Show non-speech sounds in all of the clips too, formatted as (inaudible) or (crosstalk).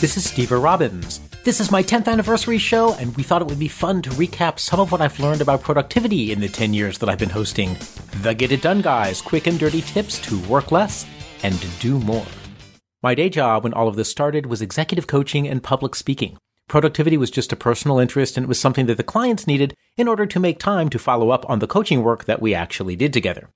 This is Stever Robbins. This is my 10th anniversary show, and we thought it would be fun to recap some of what I've learned about productivity in the 10 years that I've been hosting the Get It Done Guys quick and dirty tips to work less and do more. My day job when all of this started was executive coaching and public speaking. Productivity was just a personal interest, and it was something that the clients needed in order to make time to follow up on the coaching work that we actually did together.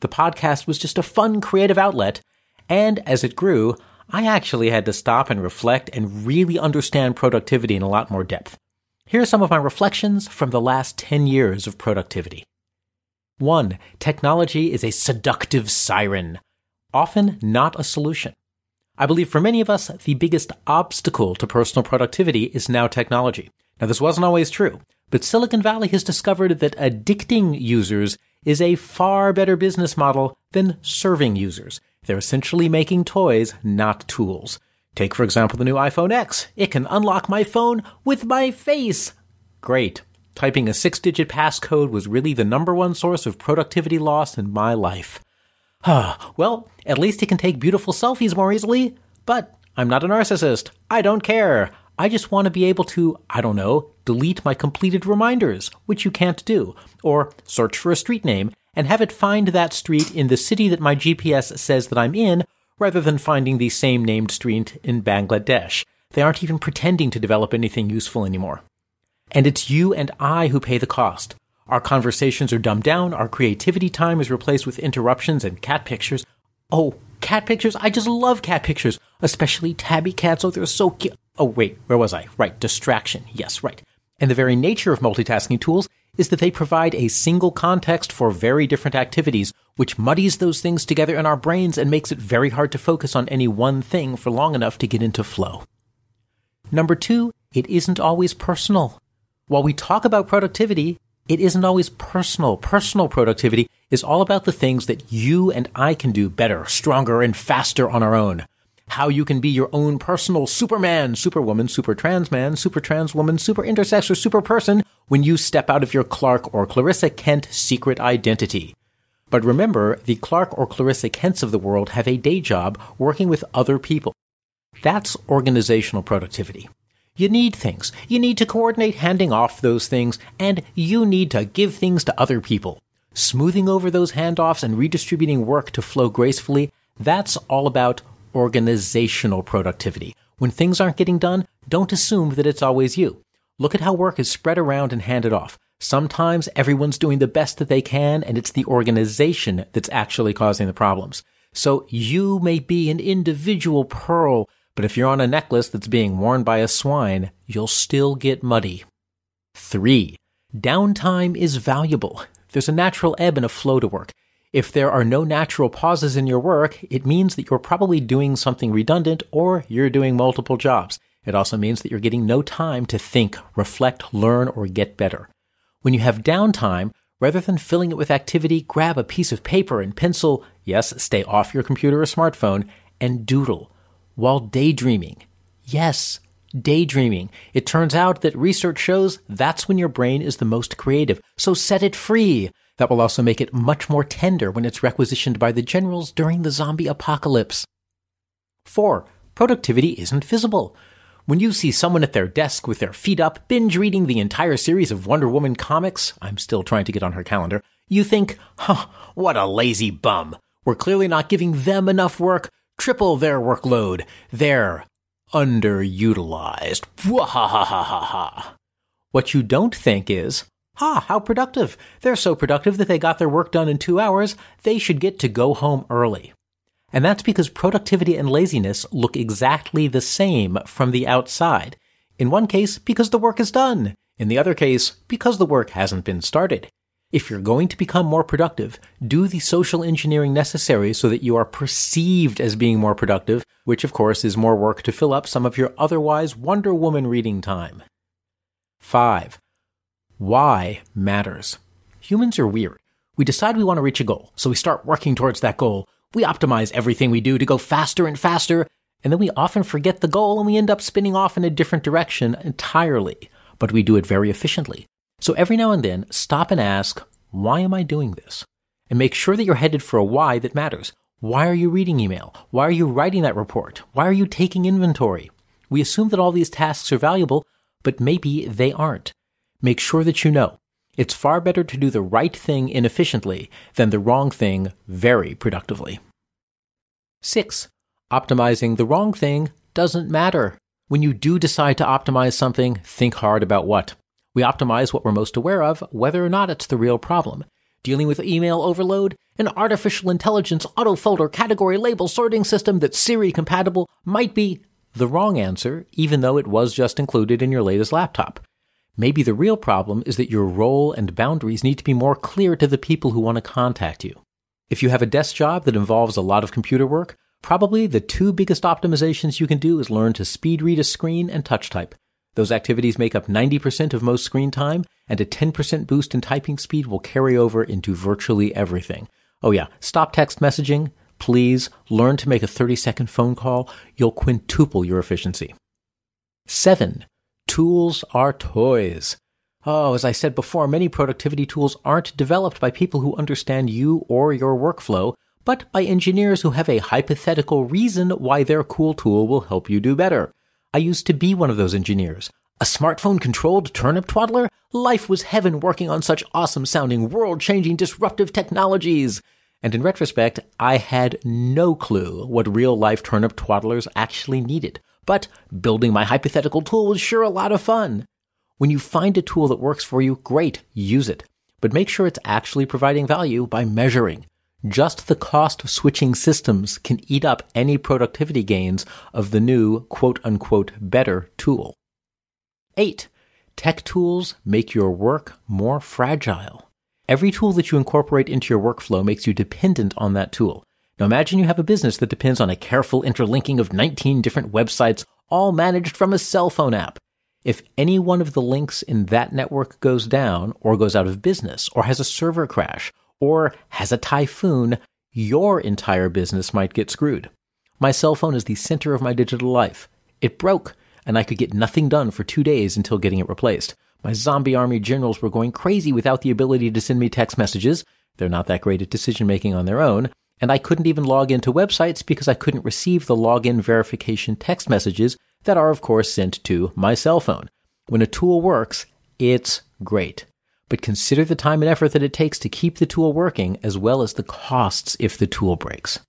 The podcast was just a fun, creative outlet, and as it grew, I actually had to stop and reflect and really understand productivity in a lot more depth. Here are some of my reflections from the last 10 years of productivity. 1. Technology is a seductive siren, often not a solution. I believe for many of us, the biggest obstacle to personal productivity is now technology. Now, this wasn't always true, but Silicon Valley has discovered that addicting users is a far better business model than serving users. They're essentially making toys, not tools. Take, for example, the new iPhone X. It can unlock my phone with my face. Great. Typing a six digit passcode was really the number one source of productivity loss in my life. (sighs) well, at least it can take beautiful selfies more easily. But I'm not a narcissist. I don't care. I just want to be able to, I don't know, delete my completed reminders, which you can't do, or search for a street name and have it find that street in the city that my GPS says that I'm in, rather than finding the same named street in Bangladesh. They aren't even pretending to develop anything useful anymore. And it's you and I who pay the cost. Our conversations are dumbed down, our creativity time is replaced with interruptions and cat pictures. Oh, cat pictures? I just love cat pictures, especially tabby cats. Oh, they're so cute. Oh, wait, where was I? Right, distraction. Yes, right. And the very nature of multitasking tools is that they provide a single context for very different activities, which muddies those things together in our brains and makes it very hard to focus on any one thing for long enough to get into flow. Number two, it isn't always personal. While we talk about productivity, it isn't always personal. Personal productivity is all about the things that you and I can do better, stronger, and faster on our own. How you can be your own personal superman, superwoman, super trans man, super trans woman, super intersex, or super person when you step out of your Clark or Clarissa Kent secret identity. But remember, the Clark or Clarissa Kents of the world have a day job working with other people. That's organizational productivity. You need things. You need to coordinate handing off those things, and you need to give things to other people. Smoothing over those handoffs and redistributing work to flow gracefully, that's all about organizational productivity. When things aren't getting done, don't assume that it's always you. Look at how work is spread around and handed off. Sometimes everyone's doing the best that they can, and it's the organization that's actually causing the problems. So you may be an individual pearl, but if you're on a necklace that's being worn by a swine, you'll still get muddy. 3. Downtime is valuable. There's a natural ebb and a flow to work. If there are no natural pauses in your work, it means that you're probably doing something redundant or you're doing multiple jobs. It also means that you're getting no time to think, reflect, learn, or get better. When you have downtime, rather than filling it with activity, grab a piece of paper and pencil, yes, stay off your computer or smartphone, and doodle while daydreaming. Yes, daydreaming. It turns out that research shows that's when your brain is the most creative, so set it free. That will also make it much more tender when it's requisitioned by the generals during the zombie apocalypse. 4. Productivity isn't visible. When you see someone at their desk with their feet up, binge reading the entire series of Wonder Woman comics, I'm still trying to get on her calendar, you think, huh, what a lazy bum. We're clearly not giving them enough work, triple their workload. They're underutilized. (laughs) What you don't think is, ha, how productive. They're so productive that they got their work done in two hours. They should get to go home early. And that's because productivity and laziness look exactly the same from the outside. In one case, because the work is done. In the other case, because the work hasn't been started. If you're going to become more productive, do the social engineering necessary so that you are perceived as being more productive, which of course is more work to fill up some of your otherwise Wonder Woman reading time. 5. Why matters. Humans are weird. We decide we want to reach a goal, so we start working towards that goal. We optimize everything we do to go faster and faster, and then we often forget the goal and we end up spinning off in a different direction entirely. But we do it very efficiently. So every now and then, stop and ask, why am I doing this? And make sure that you're headed for a why that matters. Why are you reading email? Why are you writing that report? Why are you taking inventory? We assume that all these tasks are valuable, but maybe they aren't. Make sure that you know. It's far better to do the right thing inefficiently than the wrong thing very productively. 6. Optimizing the wrong thing doesn't matter. When you do decide to optimize something, think hard about what. We optimize what we're most aware of, whether or not it's the real problem. Dealing with email overload, an artificial intelligence autofolder category label sorting system that's Siri compatible might be the wrong answer, even though it was just included in your latest laptop. Maybe the real problem is that your role and boundaries need to be more clear to the people who want to contact you. If you have a desk job that involves a lot of computer work, probably the two biggest optimizations you can do is learn to speed read a screen and touch type. Those activities make up 90% of most screen time, and a 10% boost in typing speed will carry over into virtually everything. Oh yeah, stop text messaging. Please learn to make a 30 second phone call. You'll quintuple your efficiency. 7. Tools are toys. Oh, as I said before, many productivity tools aren't developed by people who understand you or your workflow, but by engineers who have a hypothetical reason why their cool tool will help you do better. I used to be one of those engineers. A smartphone controlled turnip twaddler? Life was heaven working on such awesome sounding, world changing, disruptive technologies. And in retrospect, I had no clue what real life turnip twaddlers actually needed. But building my hypothetical tool was sure a lot of fun. When you find a tool that works for you, great, use it. But make sure it's actually providing value by measuring. Just the cost of switching systems can eat up any productivity gains of the new quote unquote better tool. 8. Tech tools make your work more fragile. Every tool that you incorporate into your workflow makes you dependent on that tool. Now imagine you have a business that depends on a careful interlinking of 19 different websites, all managed from a cell phone app. If any one of the links in that network goes down, or goes out of business, or has a server crash, or has a typhoon, your entire business might get screwed. My cell phone is the center of my digital life. It broke, and I could get nothing done for two days until getting it replaced. My zombie army generals were going crazy without the ability to send me text messages. They're not that great at decision making on their own. And I couldn't even log into websites because I couldn't receive the login verification text messages that are, of course, sent to my cell phone. When a tool works, it's great but consider the time and effort that it takes to keep the tool working as well as the costs if the tool breaks.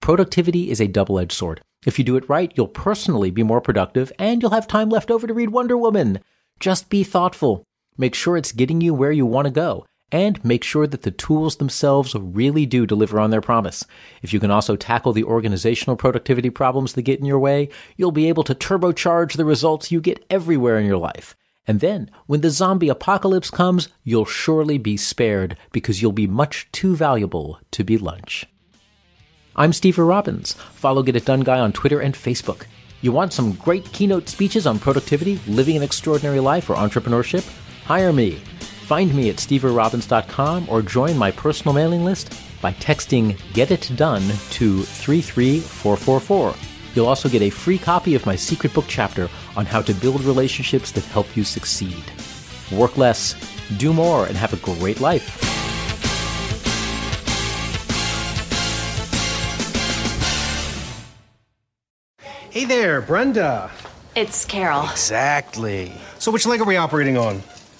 Productivity is a double edged sword. If you do it right, you'll personally be more productive and you'll have time left over to read Wonder Woman. Just be thoughtful. Make sure it's getting you where you want to go and make sure that the tools themselves really do deliver on their promise. If you can also tackle the organizational productivity problems that get in your way, you'll be able to turbocharge the results you get everywhere in your life. And then, when the zombie apocalypse comes, you'll surely be spared because you'll be much too valuable to be lunch. I'm Stever Robbins. Follow Get It Done Guy on Twitter and Facebook. You want some great keynote speeches on productivity, living an extraordinary life, or entrepreneurship? Hire me. Find me at steverrobbins.com or join my personal mailing list by texting Get It Done to 33444. You'll also get a free copy of my secret book chapter on how to build relationships that help you succeed. Work less, do more, and have a great life. Hey there, Brenda. It's Carol. Exactly. So which leg are we operating on?